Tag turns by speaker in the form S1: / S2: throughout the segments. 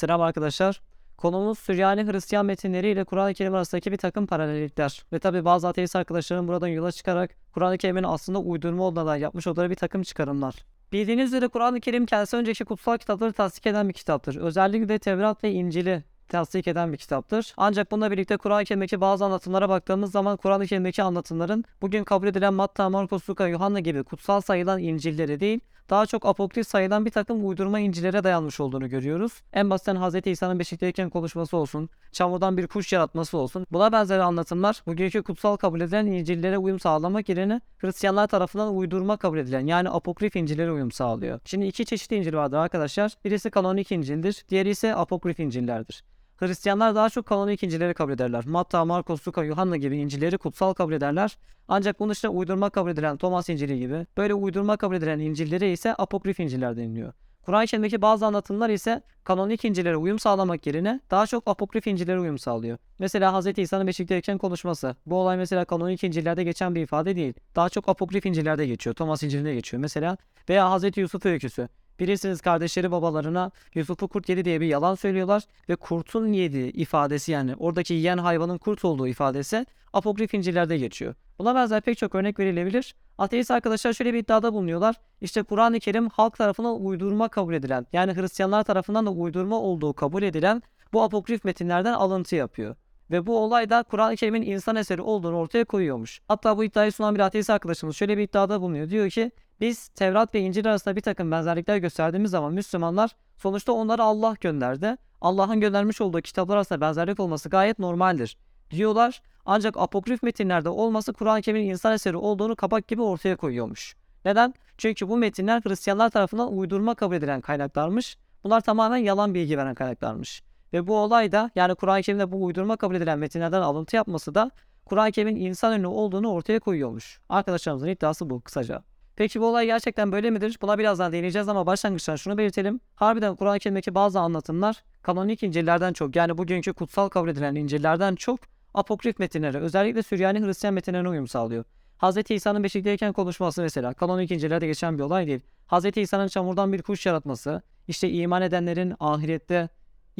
S1: Selam arkadaşlar. Konumuz Süryani Hristiyan metinleri ile Kur'an-ı Kerim arasındaki bir takım paralellikler. Ve tabi bazı ateist arkadaşlarım buradan yola çıkarak Kur'an-ı Kerim'in aslında uydurma olduğuna yapmış oldukları bir takım çıkarımlar. Bildiğiniz üzere Kur'an-ı Kerim kendisi önceki kutsal kitapları tasdik eden bir kitaptır. Özellikle de Tevrat ve İncil'i tasdik eden bir kitaptır. Ancak bununla birlikte Kur'an-ı Kerim'deki bazı anlatımlara baktığımız zaman Kur'an-ı Kerim'deki anlatımların bugün kabul edilen Matta, Markus, Luka, Yuhanna gibi kutsal sayılan İncil'leri değil, daha çok apokrif sayılan bir takım uydurma İncil'lere dayanmış olduğunu görüyoruz. En basitten Hz. İsa'nın beşikteyken konuşması olsun, çamurdan bir kuş yaratması olsun. Buna benzer anlatımlar bugünkü kutsal kabul edilen İncil'lere uyum sağlamak yerine Hristiyanlar tarafından uydurma kabul edilen yani apokrif İncil'lere uyum sağlıyor. Şimdi iki çeşit İncil vardır arkadaşlar. Birisi kanonik İncil'dir, diğeri ise apokrif İncil'lerdir. Hristiyanlar daha çok kanonik İncil'leri kabul ederler. Matta, Markos, Luka, Yuhanna gibi İncil'leri kutsal kabul ederler. Ancak bunun dışında uydurma kabul edilen Thomas İncil'i gibi böyle uydurma kabul edilen İncil'lere ise apokrif İncil'ler deniliyor. Kur'an-ı Kerim'deki bazı anlatımlar ise kanonik İncil'lere uyum sağlamak yerine daha çok apokrif İncil'lere uyum sağlıyor. Mesela Hz. İsa'nın beşikteyken konuşması. Bu olay mesela kanonik İncil'lerde geçen bir ifade değil. Daha çok apokrif İncil'lerde geçiyor. Thomas İncil'inde geçiyor mesela. Veya Hz. Yusuf öyküsü. Bilirsiniz kardeşleri babalarına Yusuf'u kurt yedi diye bir yalan söylüyorlar ve kurtun yedi ifadesi yani oradaki yiyen hayvanın kurt olduğu ifadesi apokrif İncil'lerde geçiyor. Buna benzer pek çok örnek verilebilir. Ateist arkadaşlar şöyle bir iddiada bulunuyorlar. İşte Kur'an-ı Kerim halk tarafından uydurma kabul edilen yani Hristiyanlar tarafından da uydurma olduğu kabul edilen bu apokrif metinlerden alıntı yapıyor. Ve bu olay da Kur'an-ı Kerim'in insan eseri olduğunu ortaya koyuyormuş. Hatta bu iddiayı sunan bir ateist arkadaşımız şöyle bir iddiada bulunuyor. Diyor ki biz Tevrat ve İncil arasında bir takım benzerlikler gösterdiğimiz zaman Müslümanlar sonuçta onları Allah gönderdi. Allah'ın göndermiş olduğu kitaplar arasında benzerlik olması gayet normaldir diyorlar. Ancak apokrif metinlerde olması Kur'an-ı Kerim'in insan eseri olduğunu kapak gibi ortaya koyuyormuş. Neden? Çünkü bu metinler Hristiyanlar tarafından uydurma kabul edilen kaynaklarmış. Bunlar tamamen yalan bilgi veren kaynaklarmış. Ve bu olay da yani Kur'an-ı Kerim'de bu uydurma kabul edilen metinlerden alıntı yapması da Kur'an-ı Kerim'in insan ünlü olduğunu ortaya koyuyormuş. Arkadaşlarımızın iddiası bu kısaca. Peki bu olay gerçekten böyle midir? Buna birazdan değineceğiz ama başlangıçtan şunu belirtelim. Harbiden Kur'an-ı Kerim'deki bazı anlatımlar kanonik İncil'lerden çok yani bugünkü kutsal kabul edilen İncil'lerden çok apokrif metinlere özellikle Süryani Hristiyan metinlerine uyum sağlıyor. Hz. İsa'nın beşikteyken konuşması mesela kanonik İncil'lerde geçen bir olay değil. Hz. İsa'nın çamurdan bir kuş yaratması, işte iman edenlerin ahirette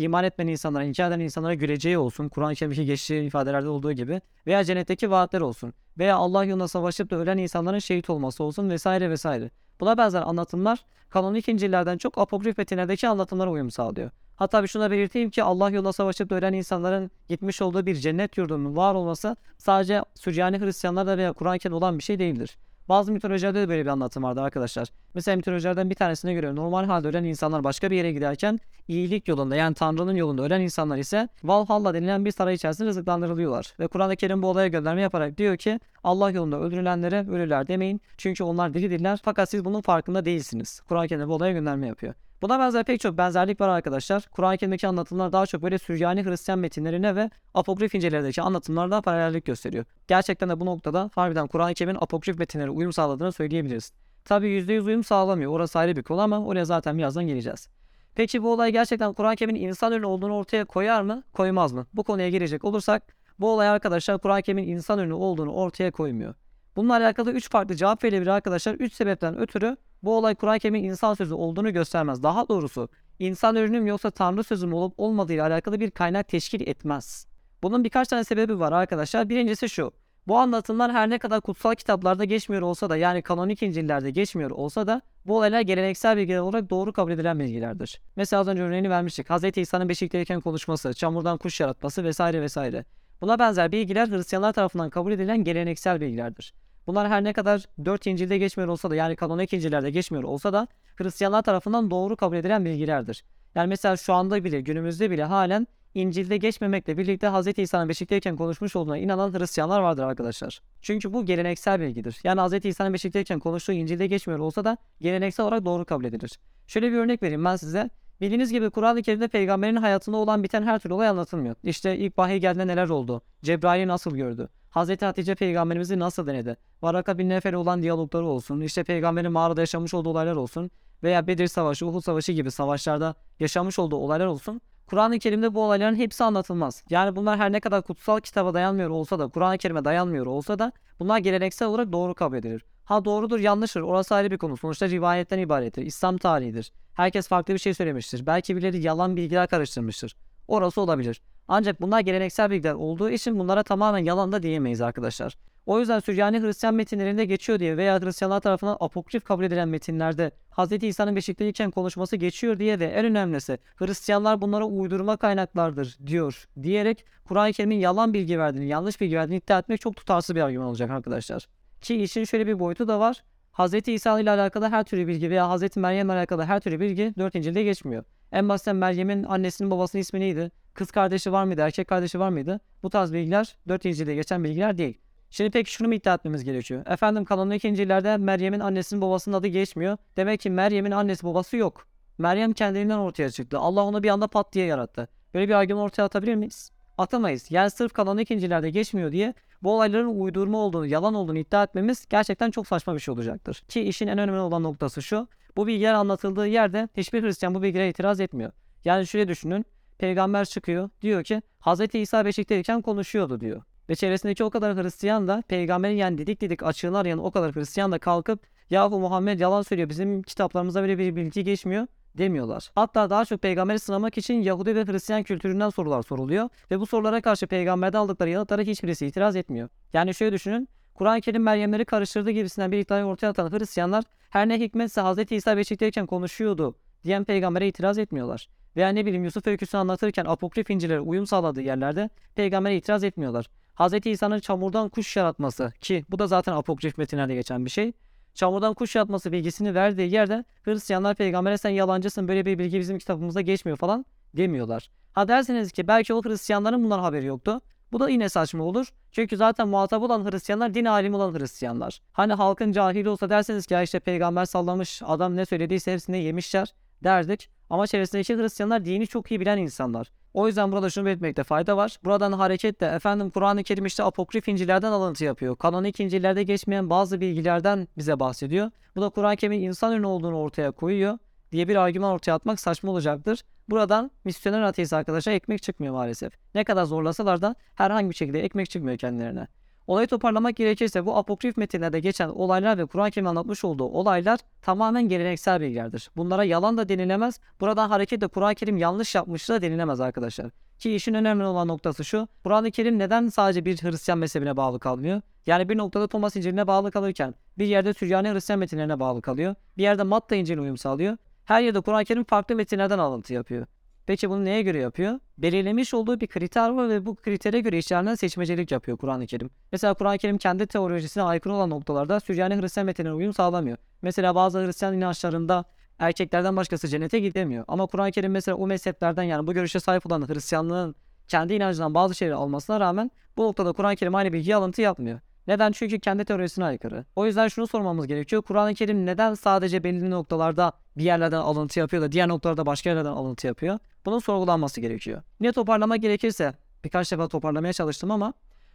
S1: iman etmeyen insanlara, inkar eden insanlara güleceği olsun. Kur'an-ı Kerim'deki geçtiği ifadelerde olduğu gibi. Veya cennetteki vaatler olsun. Veya Allah yolunda savaşıp da ölen insanların şehit olması olsun vesaire vesaire. Buna benzer anlatımlar kanonik İncil'lerden çok apokrif metinlerdeki anlatımlara uyum sağlıyor. Hatta bir şuna belirteyim ki Allah yolunda savaşıp da ölen insanların gitmiş olduğu bir cennet yurdunun var olması sadece Süryani Hristiyanlarda veya Kur'an-ı Kerim'de olan bir şey değildir. Bazı mitolojilerde de böyle bir anlatım vardı arkadaşlar. Mesela mitolojilerden bir tanesine göre normal halde ölen insanlar başka bir yere giderken iyilik yolunda yani Tanrı'nın yolunda ölen insanlar ise Valhalla denilen bir saray içerisinde rızıklandırılıyorlar. Ve Kur'an-ı Kerim bu olaya gönderme yaparak diyor ki Allah yolunda öldürülenlere ölüler demeyin. Çünkü onlar diridirler fakat siz bunun farkında değilsiniz. Kur'an-ı Kerim bu olaya gönderme yapıyor. Buna benzer pek çok benzerlik var arkadaşlar. Kur'an-ı Kerim'deki anlatımlar daha çok böyle Süryani Hristiyan metinlerine ve apokrif incelerdeki anlatımlarla paralellik gösteriyor. Gerçekten de bu noktada harbiden Kur'an-ı Kerim'in apokrif metinlere uyum sağladığını söyleyebiliriz. Tabi %100 uyum sağlamıyor. Orası ayrı bir konu ama oraya zaten birazdan geleceğiz. Peki bu olay gerçekten Kur'an-ı Kerim'in insan ürünü olduğunu ortaya koyar mı? Koymaz mı? Bu konuya girecek olursak bu olay arkadaşlar Kur'an-ı Kerim'in insan ürünü olduğunu ortaya koymuyor. Bununla alakalı 3 farklı cevap verilebilir arkadaşlar. 3 sebepten ötürü bu olay Kur'an-ı Kerim'in insan sözü olduğunu göstermez. Daha doğrusu insan ürünü mü yoksa Tanrı sözü mü olup olmadığı ile alakalı bir kaynak teşkil etmez. Bunun birkaç tane sebebi var arkadaşlar. Birincisi şu. Bu anlatımlar her ne kadar kutsal kitaplarda geçmiyor olsa da yani kanonik İncil'lerde geçmiyor olsa da bu olaylar geleneksel bilgiler olarak doğru kabul edilen bilgilerdir. Mesela az önce örneğini vermiştik. Hz. İsa'nın beşikteyken konuşması, çamurdan kuş yaratması vesaire vesaire. Buna benzer bilgiler Hristiyanlar tarafından kabul edilen geleneksel bilgilerdir. Bunlar her ne kadar 4 İncil'de geçmiyor olsa da yani kanonik İncil'lerde geçmiyor olsa da Hristiyanlar tarafından doğru kabul edilen bilgilerdir. Yani mesela şu anda bile günümüzde bile halen İncil'de geçmemekle birlikte Hz. İsa'nın beşikteyken konuşmuş olduğuna inanan Hristiyanlar vardır arkadaşlar. Çünkü bu geleneksel bilgidir. Yani Hz. İsa'nın beşikteyken konuştuğu İncil'de geçmiyor olsa da geleneksel olarak doğru kabul edilir. Şöyle bir örnek vereyim ben size. Bildiğiniz gibi Kur'an-ı Kerim'de peygamberin hayatında olan biten her türlü olay anlatılmıyor. İşte ilk vahiy geldiğinde neler oldu? Cebrail'i nasıl gördü? Hazreti Hatice peygamberimizi nasıl denedi? Varaka bin Nefer'e olan diyalogları olsun, işte peygamberin mağarada yaşamış olduğu olaylar olsun veya Bedir Savaşı, Uhud Savaşı gibi savaşlarda yaşamış olduğu olaylar olsun. Kur'an-ı Kerim'de bu olayların hepsi anlatılmaz. Yani bunlar her ne kadar kutsal kitaba dayanmıyor olsa da, Kur'an-ı Kerim'e dayanmıyor olsa da bunlar geleneksel olarak doğru kabul edilir. Ha doğrudur yanlıştır orası ayrı bir konu. Sonuçta rivayetten ibarettir. İslam tarihidir. Herkes farklı bir şey söylemiştir. Belki birileri yalan bilgiler karıştırmıştır. Orası olabilir. Ancak bunlar geleneksel bilgiler olduğu için bunlara tamamen yalan da diyemeyiz arkadaşlar. O yüzden Süryani Hristiyan metinlerinde geçiyor diye veya Hristiyanlar tarafından apokrif kabul edilen metinlerde Hz. İsa'nın beşikteyken konuşması geçiyor diye ve en önemlisi Hristiyanlar bunlara uydurma kaynaklardır diyor diyerek Kur'an-ı Kerim'in yalan bilgi verdiğini, yanlış bilgi verdiğini iddia etmek çok tutarsız bir argüman olacak arkadaşlar. Ki işin şöyle bir boyutu da var. Hz. İsa ile alakalı her türlü bilgi veya Hz. Meryem ile alakalı her türlü bilgi 4 İncil'de geçmiyor. En basitten Meryem'in annesinin babasının ismi neydi? Kız kardeşi var mıydı? Erkek kardeşi var mıydı? Bu tarz bilgiler 4 İncil'de geçen bilgiler değil. Şimdi peki şunu mu iddia etmemiz gerekiyor? Efendim kanonlu İncil'lerde Meryem'in annesinin babasının adı geçmiyor. Demek ki Meryem'in annesi babası yok. Meryem kendiliğinden ortaya çıktı. Allah onu bir anda pat diye yarattı. Böyle bir argüman ortaya atabilir miyiz? Atamayız. Yani sırf kanonlu İncil'lerde geçmiyor diye bu olayların uydurma olduğunu, yalan olduğunu iddia etmemiz gerçekten çok saçma bir şey olacaktır. Ki işin en önemli olan noktası şu. Bu bilgiler anlatıldığı yerde hiçbir Hristiyan bu bilgilere itiraz etmiyor. Yani şöyle düşünün. Peygamber çıkıyor. Diyor ki Hz. İsa beşikteyken konuşuyordu diyor. Ve çevresindeki o kadar Hristiyan da peygamberin yani didik didik açığını arayan o kadar Hristiyan da kalkıp yahu Muhammed yalan söylüyor bizim kitaplarımıza böyle bir bilgi geçmiyor demiyorlar. Hatta daha çok peygamberi sınamak için Yahudi ve Hristiyan kültüründen sorular soruluyor ve bu sorulara karşı peygamberden aldıkları yanıtlara hiçbirisi itiraz etmiyor. Yani şöyle düşünün Kur'an-ı Kerim Meryemleri karıştırdı gibisinden bir iddiayı ortaya atan Hristiyanlar her ne hikmetse Hz. İsa beşikteyken konuşuyordu diyen peygambere itiraz etmiyorlar. Veya ne bileyim Yusuf öyküsünü anlatırken apokrif incilere uyum sağladığı yerlerde peygambere itiraz etmiyorlar. Hz. İsa'nın çamurdan kuş yaratması ki bu da zaten apokrif metinlerde geçen bir şey. Çamurdan kuş yaratması bilgisini verdiği yerde Hristiyanlar peygambere sen yalancısın böyle bir bilgi bizim kitabımıza geçmiyor falan demiyorlar. Ha derseniz ki belki o Hristiyanların bundan haberi yoktu. Bu da yine saçma olur. Çünkü zaten muhatap olan Hristiyanlar din alimi olan Hristiyanlar. Hani halkın cahili olsa derseniz ki ya işte peygamber sallamış adam ne söylediyse hepsini yemişler derdik. Ama çevresindeki Hristiyanlar dini çok iyi bilen insanlar. O yüzden burada şunu belirtmekte fayda var. Buradan hareketle efendim Kur'an-ı Kerim işte apokrif İncil'lerden alıntı yapıyor. Kanonik İncil'lerde geçmeyen bazı bilgilerden bize bahsediyor. Bu da Kur'an-ı Kerim'in insan ürünü olduğunu ortaya koyuyor diye bir argüman ortaya atmak saçma olacaktır. Buradan misyoner ateist arkadaşa ekmek çıkmıyor maalesef. Ne kadar zorlasalar da herhangi bir şekilde ekmek çıkmıyor kendilerine. Olayı toparlamak gerekirse bu apokrif metinlerde geçen olaylar ve Kur'an-ı Kerim'in anlatmış olduğu olaylar tamamen geleneksel bilgilerdir. Bunlara yalan da denilemez. Buradan hareketle Kur'an-ı Kerim yanlış yapmış da denilemez arkadaşlar. Ki işin önemli olan noktası şu. Kur'an-ı Kerim neden sadece bir Hristiyan mezhebine bağlı kalmıyor? Yani bir noktada Thomas İncil'ine bağlı kalırken bir yerde Süryani Hristiyan metinlerine bağlı kalıyor. Bir yerde Matta İncil'ine uyum sağlıyor. Her yerde Kur'an-ı Kerim farklı metinlerden alıntı yapıyor. Peki bunu neye göre yapıyor? Belirlemiş olduğu bir kriter var ve bu kritere göre işlerinden seçmecelik yapıyor Kur'an-ı Kerim. Mesela Kur'an-ı Kerim kendi teolojisine aykırı olan noktalarda Süryani Hristiyan metinine uyum sağlamıyor. Mesela bazı Hristiyan inançlarında erkeklerden başkası cennete gidemiyor. Ama Kur'an-ı Kerim mesela o mezheplerden yani bu görüşe sahip olan Hristiyanlığın kendi inancından bazı şeyleri almasına rağmen bu noktada Kur'an-ı Kerim aynı bilgi alıntı yapmıyor. Neden? Çünkü kendi teorisine aykırı. O yüzden şunu sormamız gerekiyor. Kur'an-ı Kerim neden sadece belirli noktalarda bir yerlerden alıntı yapıyor da diğer noktalarda başka yerlerden alıntı yapıyor? Bunun sorgulanması gerekiyor. Niye toparlamak gerekirse birkaç defa toparlamaya çalıştım ama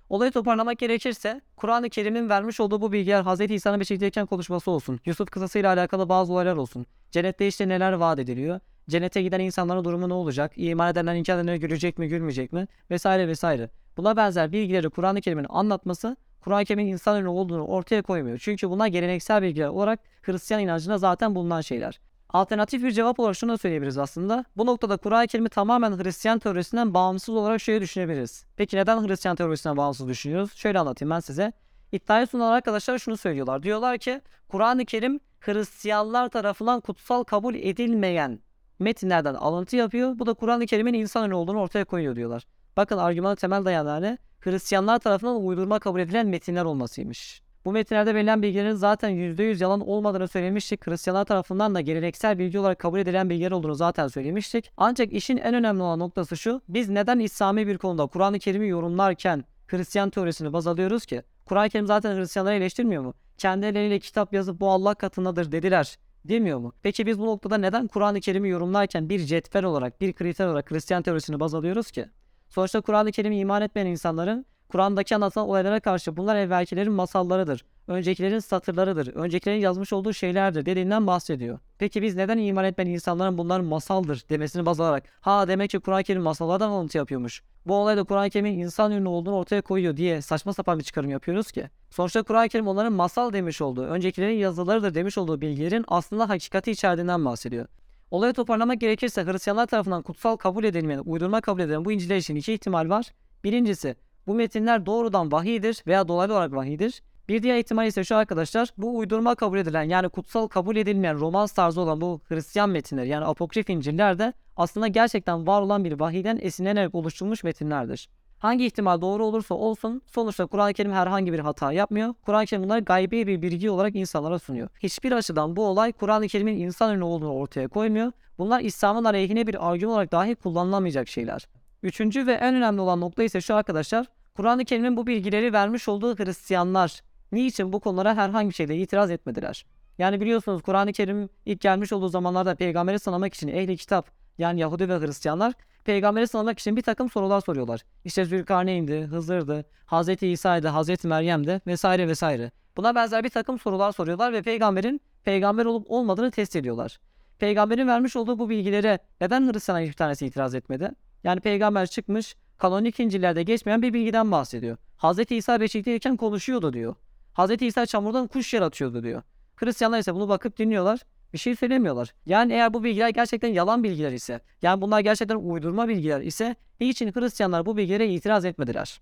S1: Olayı toparlamak gerekirse Kur'an-ı Kerim'in vermiş olduğu bu bilgiler Hz. İsa'nın beşikteyken konuşması olsun. Yusuf kısasıyla alakalı bazı olaylar olsun. Cennette işte neler vaat ediliyor. Cennete giden insanların durumu ne olacak? İman edenler inkar edenler görecek mi gülmeyecek mi? Vesaire vesaire. Buna benzer bilgileri Kur'an-ı Kerim'in anlatması Kur'an-ı Kerim'in insan ürünü olduğunu ortaya koymuyor. Çünkü bunlar geleneksel bilgiler olarak Hristiyan inancına zaten bulunan şeyler. Alternatif bir cevap olarak şunu da söyleyebiliriz aslında. Bu noktada Kur'an-ı Kerim'i tamamen Hristiyan teorisinden bağımsız olarak şöyle düşünebiliriz. Peki neden Hristiyan teorisinden bağımsız düşünüyoruz? Şöyle anlatayım ben size. İddiayı sunan arkadaşlar şunu söylüyorlar. Diyorlar ki Kur'an-ı Kerim Hristiyanlar tarafından kutsal kabul edilmeyen metinlerden alıntı yapıyor. Bu da Kur'an-ı Kerim'in insan ürünü olduğunu ortaya koyuyor diyorlar. Bakın argümanın temel dayanağı ne? Hristiyanlar tarafından uydurma kabul edilen metinler olmasıymış. Bu metinlerde verilen bilgilerin zaten %100 yalan olmadığını söylemiştik. Hristiyanlar tarafından da geleneksel bilgi olarak kabul edilen bilgiler olduğunu zaten söylemiştik. Ancak işin en önemli olan noktası şu. Biz neden İslami bir konuda Kur'an-ı Kerim'i yorumlarken Hristiyan teorisini baz alıyoruz ki? Kur'an-ı Kerim zaten Hristiyanları eleştirmiyor mu? Kendi elleriyle kitap yazıp bu Allah katındadır dediler demiyor mu? Peki biz bu noktada neden Kur'an-ı Kerim'i yorumlarken bir cetvel olarak, bir kriter olarak Hristiyan teorisini baz alıyoruz ki? Sonuçta Kur'an-ı Kerim'i iman etmeyen insanların Kur'an'daki anlatılan olaylara karşı bunlar evvelkilerin masallarıdır, öncekilerin satırlarıdır, öncekilerin yazmış olduğu şeylerdir dediğinden bahsediyor. Peki biz neden iman etmeyen insanların bunlar masaldır demesini baz alarak ha demek ki Kur'an-ı Kerim masallardan alıntı yapıyormuş. Bu olayda Kur'an-ı Kerim'in insan ürünü olduğunu ortaya koyuyor diye saçma sapan bir çıkarım yapıyoruz ki. Sonuçta Kur'an-ı Kerim onların masal demiş olduğu, öncekilerin yazılarıdır demiş olduğu bilgilerin aslında hakikati içerdiğinden bahsediyor. Olayı toparlamak gerekirse Hristiyanlar tarafından kutsal kabul edilmeyen, uydurma kabul edilen bu İncil'e için iki ihtimal var. Birincisi bu metinler doğrudan vahiydir veya dolaylı olarak vahiydir. Bir diğer ihtimal ise şu arkadaşlar bu uydurma kabul edilen yani kutsal kabul edilmeyen romans tarzı olan bu Hristiyan metinler yani apokrif İncil'ler de aslında gerçekten var olan bir vahiyden esinlenerek oluşturulmuş metinlerdir. Hangi ihtimal doğru olursa olsun sonuçta Kur'an-ı Kerim herhangi bir hata yapmıyor. Kur'an-ı Kerim bunları gaybi bir bilgi olarak insanlara sunuyor. Hiçbir açıdan bu olay Kur'an-ı Kerim'in insan ürünü olduğunu ortaya koymuyor. Bunlar İslam'ın aleyhine bir argüman olarak dahi kullanılamayacak şeyler. Üçüncü ve en önemli olan nokta ise şu arkadaşlar. Kur'an-ı Kerim'in bu bilgileri vermiş olduğu Hristiyanlar niçin bu konulara herhangi bir şeyde itiraz etmediler? Yani biliyorsunuz Kur'an-ı Kerim ilk gelmiş olduğu zamanlarda peygamberi sınamak için ehli kitap yani Yahudi ve Hristiyanlar peygamberi sınamak için bir takım sorular soruyorlar. İşte Zülkarneyn'di, Hızır'dı, Hz. İsa'ydı, Hz. Meryem'di vesaire vesaire. Buna benzer bir takım sorular soruyorlar ve peygamberin peygamber olup olmadığını test ediyorlar. Peygamberin vermiş olduğu bu bilgilere neden Hristiyanlar hiçbir tanesi itiraz etmedi? Yani peygamber çıkmış kanonik İncil'lerde geçmeyen bir bilgiden bahsediyor. Hz. İsa beşikteyken konuşuyordu diyor. Hz. İsa çamurdan kuş yaratıyordu diyor. Hristiyanlar ise bunu bakıp dinliyorlar. Bir şey söylemiyorlar. Yani eğer bu bilgiler gerçekten yalan bilgiler ise, yani bunlar gerçekten uydurma bilgiler ise niçin Hristiyanlar bu bilgilere itiraz etmediler?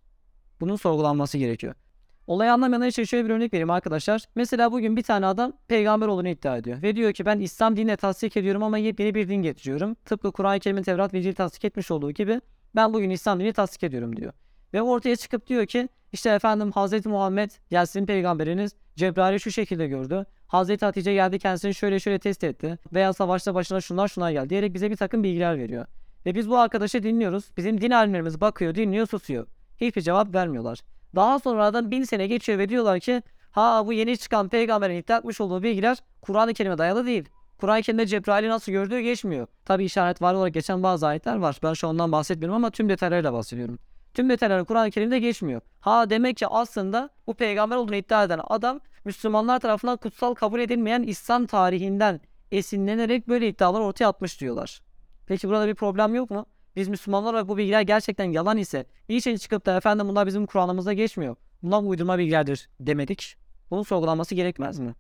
S1: Bunun sorgulanması gerekiyor. Olayı anlamayanlar için şöyle bir örnek vereyim arkadaşlar. Mesela bugün bir tane adam peygamber olduğunu iddia ediyor. Ve diyor ki ben İslam dinine tasdik ediyorum ama yepyeni bir din getiriyorum. Tıpkı Kur'an-ı Kerim'in Tevrat ve İncil tasdik etmiş olduğu gibi ben bugün İslam dinini tasdik ediyorum diyor. Ve ortaya çıkıp diyor ki işte efendim Hazreti Muhammed ya sizin peygamberiniz Cebrail'i şu şekilde gördü. Hazreti Hatice geldi kendisini şöyle şöyle test etti. Veya savaşta başına şunlar şunlar geldi diyerek bize bir takım bilgiler veriyor. Ve biz bu arkadaşı dinliyoruz. Bizim din alimlerimiz bakıyor, dinliyor, susuyor. Hiçbir cevap vermiyorlar. Daha sonradan bin sene geçiyor ve diyorlar ki ha bu yeni çıkan peygamberin iddia etmiş olduğu bilgiler Kur'an-ı Kerim'e dayalı değil. Kur'an-ı Kerim'de Cebrail'i nasıl gördüğü geçmiyor. Tabi işaret var olarak geçen bazı ayetler var. Ben şu ondan bahsetmiyorum ama tüm detaylarıyla bahsediyorum. Tüm detayları Kur'an-ı Kerim'de geçmiyor. Ha demek ki aslında bu peygamber olduğunu iddia eden adam Müslümanlar tarafından kutsal kabul edilmeyen İslam tarihinden esinlenerek böyle iddialar ortaya atmış diyorlar. Peki burada bir problem yok mu? Biz Müslümanlar olarak bu bilgiler gerçekten yalan ise niçin çıkıp da efendim bunlar bizim Kur'an'ımızda geçmiyor. Bunlar uydurma bilgilerdir demedik. Bunun sorgulanması gerekmez mi?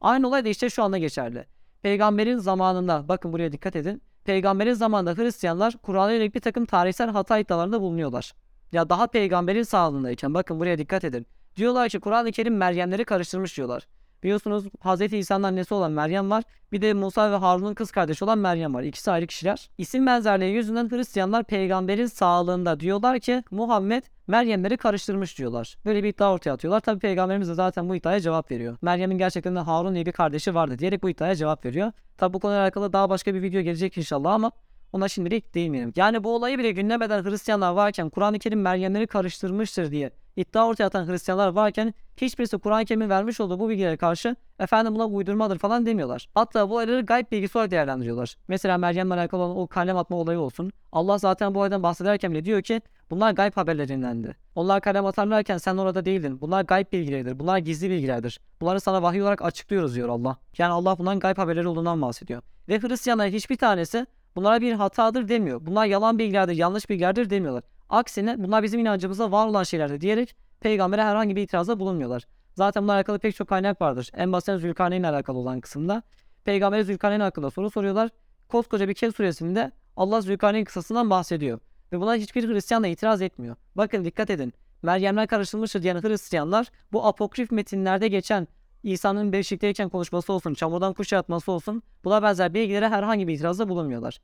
S1: Aynı olay da işte şu anda geçerli. Peygamberin zamanında bakın buraya dikkat edin. Peygamberin zamanında Hristiyanlar Kur'an'a yönelik bir takım tarihsel hata iddialarında bulunuyorlar. Ya daha peygamberin sağlığındayken bakın buraya dikkat edin. Diyorlar ki Kur'an-ı Kerim Meryemleri karıştırmış diyorlar. Biliyorsunuz Hz. İsa'nın annesi olan Meryem var. Bir de Musa ve Harun'un kız kardeşi olan Meryem var. İkisi ayrı kişiler. İsim benzerliği yüzünden Hristiyanlar peygamberin sağlığında diyorlar ki Muhammed Meryemleri karıştırmış diyorlar. Böyle bir iddia ortaya atıyorlar. Tabi peygamberimiz de zaten bu iddiaya cevap veriyor. Meryem'in gerçekten de Harun diye bir kardeşi vardı diyerek bu iddiaya cevap veriyor. Tabi bu konuyla alakalı daha başka bir video gelecek inşallah ama ona şimdilik değinmeyelim. Yani bu olayı bile gündem Hristiyanlar varken Kur'an-ı Kerim Meryemleri karıştırmıştır diye iddia ortaya atan Hristiyanlar varken hiçbirisi Kur'an-ı Kerim'in vermiş olduğu bu bilgilere karşı efendim buna uydurmadır falan demiyorlar. Hatta bu olayları gayb bilgisi olarak değerlendiriyorlar. Mesela Meryem'le alakalı olan o kalem atma olayı olsun. Allah zaten bu olaydan bahsederken bile diyor ki bunlar gayb haberlerindendi. Onlar kalem atarlarken sen orada değildin. Bunlar gayb bilgileridir. Bunlar gizli bilgilerdir. Bunları sana vahiy olarak açıklıyoruz diyor Allah. Yani Allah bundan gayb haberleri olduğundan bahsediyor. Ve Hristiyanlar hiçbir tanesi bunlara bir hatadır demiyor. Bunlar yalan bilgilerdir, yanlış bilgilerdir demiyorlar. Aksine bunlar bizim inancımızda var olan şeylerdir diyerek peygambere herhangi bir itirazda bulunmuyorlar. Zaten bununla alakalı pek çok kaynak vardır. En basit Zülkarneyn ile alakalı olan kısımda. Peygambere Zülkarneyn hakkında soru soruyorlar. Koskoca bir Kehf suresinde Allah Zülkarneyn kısasından bahsediyor. Ve buna hiçbir Hristiyan da itiraz etmiyor. Bakın dikkat edin. Meryemler karıştırılmıştır diyen Hristiyanlar bu apokrif metinlerde geçen İsa'nın beşikteyken konuşması olsun, çamurdan kuş yaratması olsun buna benzer bilgilere herhangi bir itirazda bulunmuyorlar.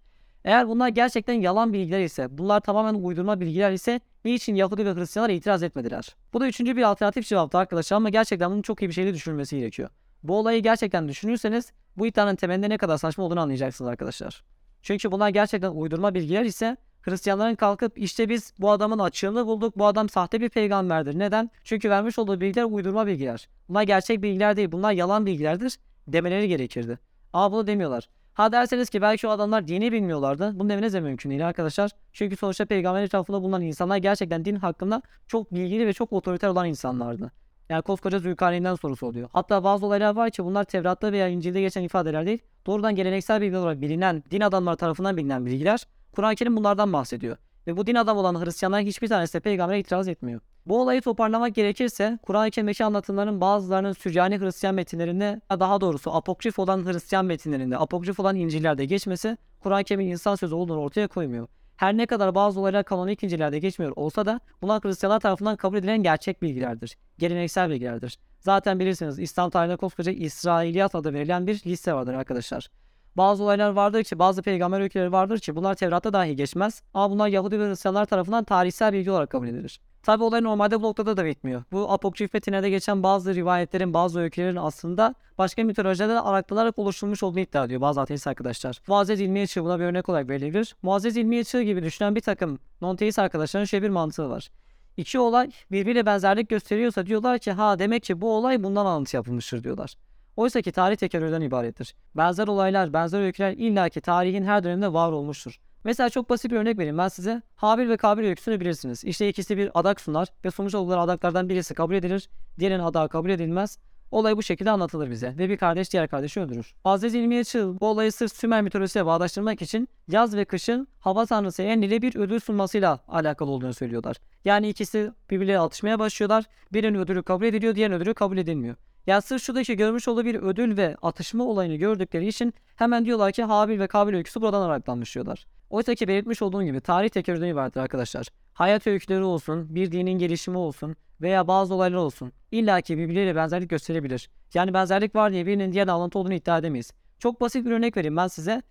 S1: Eğer bunlar gerçekten yalan bilgiler ise, bunlar tamamen uydurma bilgiler ise niçin Yahudi ve Hristiyanlar itiraz etmediler? Bu da üçüncü bir alternatif cevaptı arkadaşlar ama gerçekten bunun çok iyi bir şeyle düşünülmesi gerekiyor. Bu olayı gerçekten düşünürseniz bu iddianın temelinde ne kadar saçma olduğunu anlayacaksınız arkadaşlar. Çünkü bunlar gerçekten uydurma bilgiler ise Hristiyanların kalkıp işte biz bu adamın açığını bulduk. Bu adam sahte bir peygamberdir. Neden? Çünkü vermiş olduğu bilgiler uydurma bilgiler. Bunlar gerçek bilgiler değil. Bunlar yalan bilgilerdir demeleri gerekirdi. Ama bunu demiyorlar. Ha derseniz ki belki o adamlar dini bilmiyorlardı. Bunu demeniz de mümkün değil arkadaşlar. Çünkü sonuçta peygamber etrafında bulunan insanlar gerçekten din hakkında çok bilgili ve çok otoriter olan insanlardı. Yani koskoca Zülkarneyn'den sorusu oluyor. Hatta bazı olaylar var ki bunlar Tevrat'ta veya İncil'de geçen ifadeler değil. Doğrudan geleneksel bilgiler olarak bilinen, din adamları tarafından bilinen bilgiler. Kur'an-ı Kerim bunlardan bahsediyor. Ve bu din adamı olan Hristiyanların hiçbir tanesi de peygambere itiraz etmiyor. Bu olayı toparlamak gerekirse Kur'an-ı Kerim'deki anlatımların bazılarının Süryani Hristiyan metinlerinde daha doğrusu apokrif olan Hristiyan metinlerinde, apokrif olan İncil'lerde geçmesi Kur'an-ı Kerim'in insan sözü olduğunu ortaya koymuyor. Her ne kadar bazı olaylar kanonik İncil'lerde geçmiyor olsa da bunlar Hristiyanlar tarafından kabul edilen gerçek bilgilerdir. Geleneksel bilgilerdir. Zaten bilirsiniz İslam tarihinde koskoca İsrailiyat adı verilen bir liste vardır arkadaşlar. Bazı olaylar vardır ki, bazı peygamber öyküleri vardır ki bunlar Tevrat'ta dahi geçmez ama bunlar Yahudi ve Hristiyanlar tarafından tarihsel bilgi olarak kabul edilir. Tabi olay normalde bu noktada da bitmiyor. Bu apokrif metinlerde geçen bazı rivayetlerin, bazı öykülerin aslında başka mitolojilerde de araklanarak oluşturulmuş olduğunu iddia ediyor bazı ateist arkadaşlar. Muazzez İlmiye Çığ buna bir örnek olarak verilebilir. Muazzez İlmiye Çığ gibi düşünen bir takım non-teist arkadaşların şöyle bir mantığı var. İki olay birbiriyle benzerlik gösteriyorsa diyorlar ki ha demek ki bu olay bundan alıntı yapılmıştır diyorlar. Oysa ki tarih tekerrürden ibarettir. Benzer olaylar, benzer öyküler illaki tarihin her döneminde var olmuştur. Mesela çok basit bir örnek vereyim ben size. Habil ve Kabil öyküsünü bilirsiniz. İşte ikisi bir adak sunar ve sonuç oldukları adaklardan birisi kabul edilir, diğerinin adağı kabul edilmez. Olay bu şekilde anlatılır bize ve bir kardeş diğer kardeşi öldürür. Aziz İlmiye Çığ bu olayı sırf Sümer mitolojisiyle bağdaştırmak için yaz ve kışın hava tanrısı Enlil'e bir ödül sunmasıyla alakalı olduğunu söylüyorlar. Yani ikisi birbirleriyle atışmaya başlıyorlar. Birinin ödülü kabul ediliyor, diğerinin ödülü kabul edilmiyor. Ya sırf şuradaki görmüş olduğu bir ödül ve atışma olayını gördükleri için hemen diyorlar ki Habil ve Kabil öyküsü buradan araklanmış diyorlar. Oysa ki belirtmiş olduğum gibi tarih tekerrürden ibarettir arkadaşlar. Hayat öyküleri olsun, bir dinin gelişimi olsun veya bazı olaylar olsun. İlla ki birbirleriyle benzerlik gösterebilir. Yani benzerlik var diye birinin diğerine alıntı olduğunu iddia edemeyiz. Çok basit bir örnek vereyim ben size.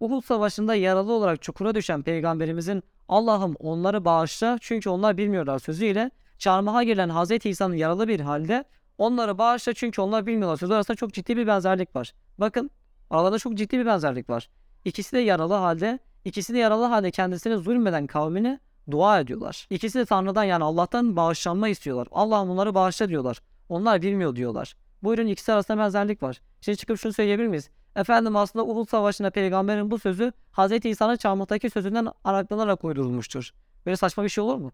S1: Uhud Savaşı'nda yaralı olarak çukura düşen peygamberimizin Allah'ım onları bağışla çünkü onlar bilmiyorlar sözüyle çarmıha gelen Hz. İsa'nın yaralı bir halde onları bağışla çünkü onlar bilmiyorlar sözü arasında çok ciddi bir benzerlik var. Bakın aralarında çok ciddi bir benzerlik var. İkisi de yaralı halde İkisi de yaralı halde kendisine zulmeden kavmine dua ediyorlar. İkisi de Tanrı'dan yani Allah'tan bağışlanma istiyorlar. Allah'ım onları bağışla diyorlar. Onlar bilmiyor diyorlar. Buyurun ikisi arasında benzerlik var. Şimdi çıkıp şunu söyleyebilir miyiz? Efendim aslında Uhud Savaşı'nda peygamberin bu sözü Hz. İsa'nın çarmıhtaki sözünden araklanarak uydurulmuştur. Böyle saçma bir şey olur mu?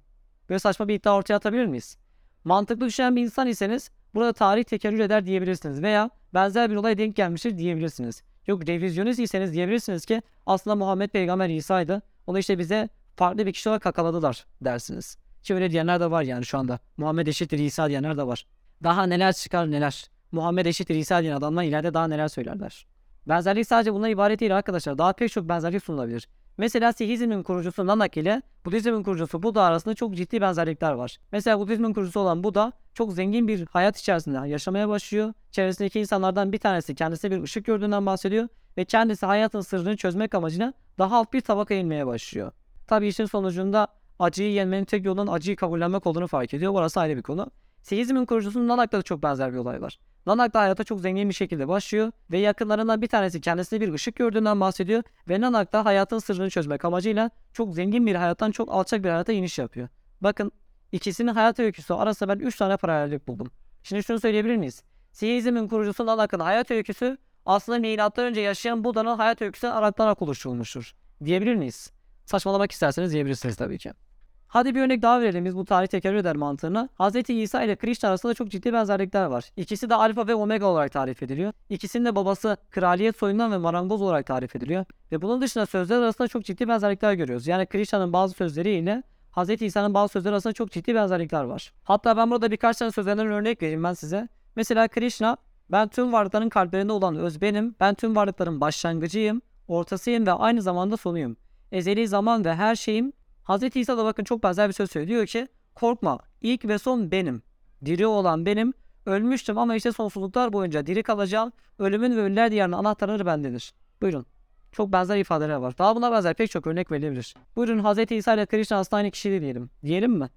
S1: Böyle saçma bir iddia ortaya atabilir miyiz? Mantıklı düşünen bir insan iseniz burada tarih tekerrür eder diyebilirsiniz veya benzer bir olay denk gelmiştir diyebilirsiniz. Yok revizyonist iseniz diyebilirsiniz ki aslında Muhammed peygamber İsa'ydı. Onu işte bize farklı bir kişi olarak kakaladılar dersiniz. Ki öyle diyenler de var yani şu anda. Muhammed eşittir İsa diyenler de var. Daha neler çıkar neler. Muhammed eşittir İsa diyen adamlar ileride daha neler söylerler. Benzerlik sadece bundan ibaret değil arkadaşlar. Daha pek çok benzerlik sunulabilir. Mesela Sihizmin kurucusu Nanak ile Budizmin kurucusu Buda arasında çok ciddi benzerlikler var. Mesela Budizmin kurucusu olan Buda çok zengin bir hayat içerisinde yaşamaya başlıyor. Çevresindeki insanlardan bir tanesi kendisine bir ışık gördüğünden bahsediyor ve kendisi hayatın sırrını çözmek amacıyla daha alt bir tabaka inmeye başlıyor. Tabi işin sonucunda acıyı yenmenin tek yolunun acıyı kabullenmek olduğunu fark ediyor. Burası ayrı bir konu. Sihizmin kurucusunun Nanak'ta da çok benzer bir olay var. Nanak da hayata çok zengin bir şekilde başlıyor ve yakınlarından bir tanesi kendisine bir ışık gördüğünden bahsediyor ve Nanak da hayatın sırrını çözmek amacıyla çok zengin bir hayattan çok alçak bir hayata iniş yapıyor. Bakın ikisinin hayat öyküsü arasında ben 3 tane paralellik buldum. Şimdi şunu söyleyebilir miyiz? Siyizmin kurucusu Nanak'ın hayat öyküsü aslında milattan önce yaşayan Buda'nın hayat öyküsünden araklanarak oluşturulmuştur. Diyebilir miyiz? Saçmalamak isterseniz diyebilirsiniz tabii ki. Hadi bir örnek daha verelim biz bu tarih tekerrür eder mantığına. Hz. İsa ile Krishna arasında çok ciddi benzerlikler var. İkisi de alfa ve omega olarak tarif ediliyor. İkisinin de babası kraliyet soyundan ve marangoz olarak tarif ediliyor. Ve bunun dışında sözler arasında çok ciddi benzerlikler görüyoruz. Yani Krishna'nın bazı sözleri ile Hz. İsa'nın bazı sözleri arasında çok ciddi benzerlikler var. Hatta ben burada birkaç tane sözlerden örnek vereyim ben size. Mesela Krishna ben tüm varlıkların kalplerinde olan öz benim. Ben tüm varlıkların başlangıcıyım, ortasıyım ve aynı zamanda sonuyum. Ezeli zaman ve her şeyim Hz. İsa da bakın çok benzer bir söz söylüyor. Ki korkma ilk ve son benim. Diri olan benim. Ölmüştüm ama işte sonsuzluklar boyunca diri kalacağım. Ölümün ve ölüler diyarının anahtarları bendedir. Buyurun. Çok benzer ifadeler var. Daha buna benzer pek çok örnek verilebilir. Buyurun Hz. İsa ile Krishna aslında aynı kişi diyelim. Diyelim mi?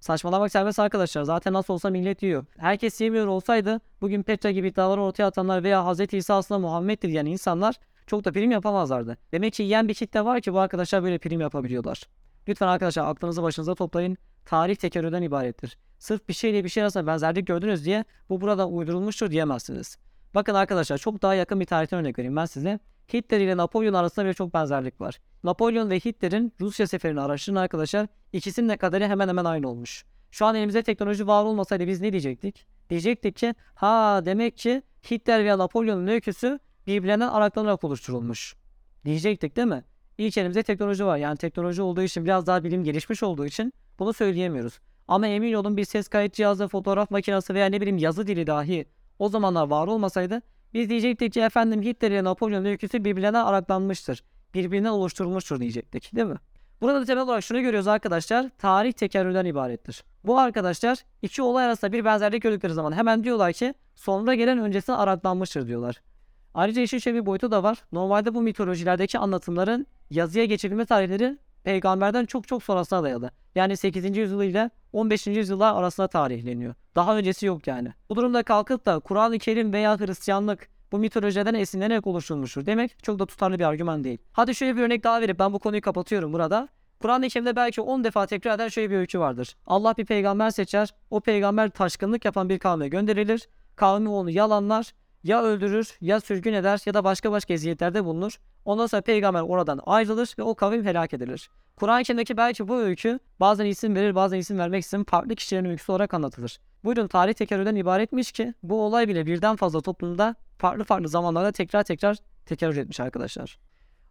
S1: Saçmalamak serbest arkadaşlar. Zaten nasıl olsa millet yiyor. Herkes yemiyor olsaydı bugün Petra gibi iddiaları ortaya atanlar veya Hz. İsa aslında Muhammed'dir diyen insanlar çok da prim yapamazlardı. Demek ki yiyen bir kitle var ki bu arkadaşlar böyle prim yapabiliyorlar. Lütfen arkadaşlar aklınızı başınıza toplayın. Tarih tekerrürden ibarettir. Sırf bir şeyle bir şey arasında benzerlik gördünüz diye bu burada uydurulmuştur diyemezsiniz. Bakın arkadaşlar çok daha yakın bir tarihten örnek vereyim ben size. Hitler ile Napolyon arasında bile çok benzerlik var. Napolyon ve Hitler'in Rusya seferini araştırın arkadaşlar. İkisinin de kaderi hemen hemen aynı olmuş. Şu an elimizde teknoloji var olmasaydı biz ne diyecektik? Diyecektik ki ha demek ki Hitler veya Napolyon'un öyküsü birbirlerinden araklanarak oluşturulmuş. Diyecektik değil mi? İlk elimizde teknoloji var. Yani teknoloji olduğu için biraz daha bilim gelişmiş olduğu için bunu söyleyemiyoruz. Ama emin olun bir ses kayıt cihazı, fotoğraf makinesi veya ne bileyim yazı dili dahi o zamanlar var olmasaydı biz diyecektik ki efendim Hitler ile Napolyon öyküsü birbirlerine araklanmıştır. Birbirinden oluşturulmuştur diyecektik değil mi? Burada da temel olarak şunu görüyoruz arkadaşlar. Tarih tekerrürden ibarettir. Bu arkadaşlar iki olay arasında bir benzerlik gördükleri zaman hemen diyorlar ki sonra gelen öncesine araklanmıştır diyorlar. Ayrıca işin şöyle bir boyutu da var. Normalde bu mitolojilerdeki anlatımların yazıya geçirilme tarihleri peygamberden çok çok sonrasına dayalı. Yani 8. yüzyıl ile 15. yüzyıllar arasında tarihleniyor. Daha öncesi yok yani. Bu durumda kalkıp da Kur'an-ı Kerim veya Hristiyanlık bu mitolojiden esinlenerek oluşturulmuştur demek çok da tutarlı bir argüman değil. Hadi şöyle bir örnek daha verip ben bu konuyu kapatıyorum burada. Kur'an-ı Kerim'de belki 10 defa tekrar eden şöyle bir öykü vardır. Allah bir peygamber seçer. O peygamber taşkınlık yapan bir kavme gönderilir. Kavmi onu yalanlar, ya öldürür, ya sürgün eder ya da başka başka eziyetlerde bulunur. Ondan sonra peygamber oradan ayrılır ve o kavim helak edilir. Kur'an-ı Kerim'deki belki bu öykü bazen isim verir bazen isim vermek için farklı kişilerin öyküsü olarak anlatılır. Buyurun tarih tekerrürden ibaretmiş ki bu olay bile birden fazla toplumda farklı farklı zamanlarda tekrar tekrar tekerrür etmiş arkadaşlar.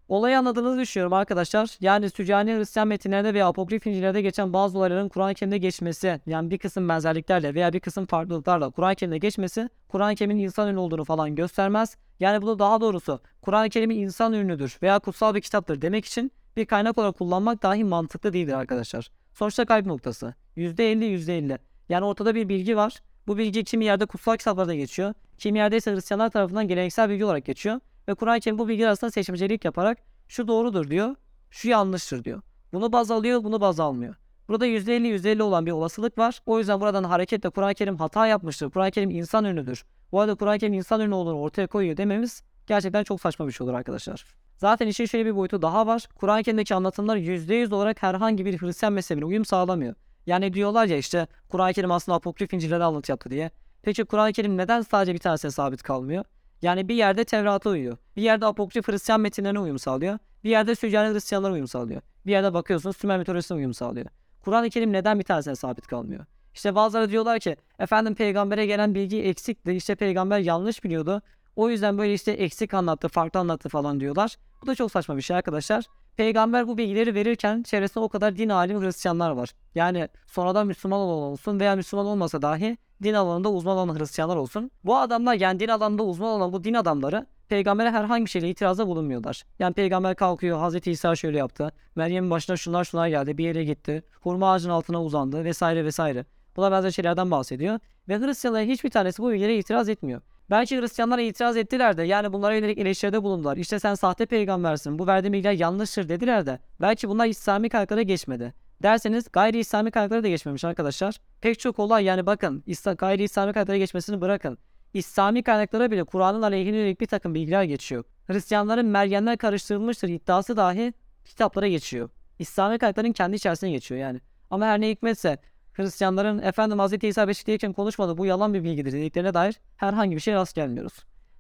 S1: Olayı anladığınızı düşünüyorum arkadaşlar. Yani Süryani Hristiyan metinlerde veya apokrif İncil'lerde geçen bazı olayların Kur'an-ı Kerim'de geçmesi, yani bir kısım benzerliklerle veya bir kısım farklılıklarla Kur'an-ı Kerim'de geçmesi, Kur'an-ı Kerim'in insan ürünü olduğunu falan göstermez. Yani bunu daha doğrusu Kur'an-ı Kerim'in insan ürünüdür veya kutsal bir kitaptır demek için bir kaynak olarak kullanmak dahi mantıklı değildir arkadaşlar. Sonuçta kayıp noktası. %50 %50. Yani ortada bir bilgi var. Bu bilgi kimi yerde kutsal kitaplarda geçiyor. Kimi yerde ise Hristiyanlar tarafından geleneksel bilgi olarak geçiyor. Ve Kur'an-ı Kerim bu bilgi arasında seçmecelik yaparak şu doğrudur diyor, şu yanlıştır diyor. Bunu baz alıyor, bunu baz almıyor. Burada %50 %50 olan bir olasılık var. O yüzden buradan hareketle Kur'an-ı Kerim hata yapmıştır. Kur'an-ı Kerim insan ürünüdür. Bu arada Kur'an-ı Kerim insan ürünü olduğunu ortaya koyuyor dememiz gerçekten çok saçma bir şey olur arkadaşlar. Zaten işin şöyle bir boyutu daha var. Kur'an-ı Kerim'deki anlatımlar %100 olarak herhangi bir Hristiyan mezhebine uyum sağlamıyor. Yani diyorlar ya işte Kur'an-ı Kerim aslında apokrif İncil'lere anlatı yaptı diye. Peki Kur'an-ı Kerim neden sadece bir tanesine sabit kalmıyor? Yani bir yerde Tevrat'a uyuyor. Bir yerde apokrif Hristiyan metinlerine uyum sağlıyor. Bir yerde Süryani Hristiyanlara uyum sağlıyor. Bir yerde bakıyorsunuz Sümer mitolojisine uyum sağlıyor. Kur'an-ı Kerim neden bir tanesine sabit kalmıyor? İşte bazıları diyorlar ki efendim peygambere gelen bilgi eksikti. İşte peygamber yanlış biliyordu. O yüzden böyle işte eksik anlattı, farklı anlattı falan diyorlar. Bu da çok saçma bir şey arkadaşlar. Peygamber bu bilgileri verirken çevresinde o kadar din alim Hristiyanlar var. Yani sonradan Müslüman olan olsun veya Müslüman olmasa dahi din alanında uzman olan Hristiyanlar olsun. Bu adamlar yani din alanında uzman olan bu din adamları peygambere herhangi bir şeyle itirazda bulunmuyorlar. Yani peygamber kalkıyor Hazreti İsa şöyle yaptı. Meryem'in başına şunlar şunlar geldi bir yere gitti. Hurma ağacının altına uzandı vesaire vesaire. Buna benzer şeylerden bahsediyor. Ve Hristiyanların hiçbir tanesi bu bilgilere itiraz etmiyor. Belki Hristiyanlara itiraz ettiler de yani bunlara yönelik eleştiride bulundular. İşte sen sahte peygambersin bu verdiğin bilgiler yanlıştır dediler de. Belki bunlar İslami kaynaklara geçmedi. Derseniz gayri İslami kaynaklara da geçmemiş arkadaşlar. Pek çok olay yani bakın gayri İslami kaynaklara geçmesini bırakın. İslami kaynaklara bile Kur'an'ın aleyhine yönelik bir takım bilgiler geçiyor. Hristiyanların Meryemler karıştırılmıştır iddiası dahi kitaplara geçiyor. İslami kaynakların kendi içerisine geçiyor yani. Ama her ne hikmetse Hristiyanların efendim Hz. İsa beşikteyken konuşmadı bu yalan bir bilgidir dediklerine dair herhangi bir şey rast gelmiyoruz.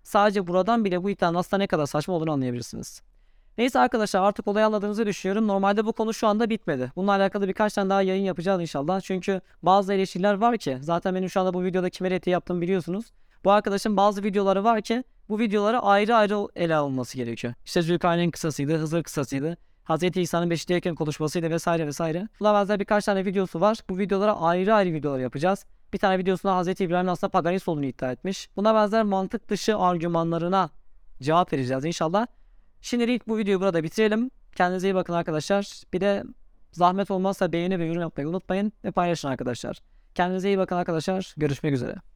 S1: Sadece buradan bile bu iddianın aslında ne kadar saçma olduğunu anlayabilirsiniz. Neyse arkadaşlar artık olayı anladığınızı düşünüyorum. Normalde bu konu şu anda bitmedi. Bununla alakalı birkaç tane daha yayın yapacağız inşallah. Çünkü bazı eleştiriler var ki zaten benim şu anda bu videoda kime reti yaptığımı biliyorsunuz. Bu arkadaşın bazı videoları var ki bu videoları ayrı ayrı ele alınması gerekiyor. İşte Zülkarneyn kısasıydı, Hızır kısasıydı. Hz. İsa'nın beşikteyken konuşmasıydı vesaire vesaire. Buna benzer birkaç tane videosu var. Bu videolara ayrı ayrı videolar yapacağız. Bir tane videosunda Hz. İbrahim'in aslında paganist olduğunu iddia etmiş. Buna benzer mantık dışı argümanlarına cevap vereceğiz inşallah. Şimdilik bu videoyu burada bitirelim. Kendinize iyi bakın arkadaşlar. Bir de zahmet olmazsa beğeni ve yorum yapmayı unutmayın ve paylaşın arkadaşlar. Kendinize iyi bakın arkadaşlar. Görüşmek üzere.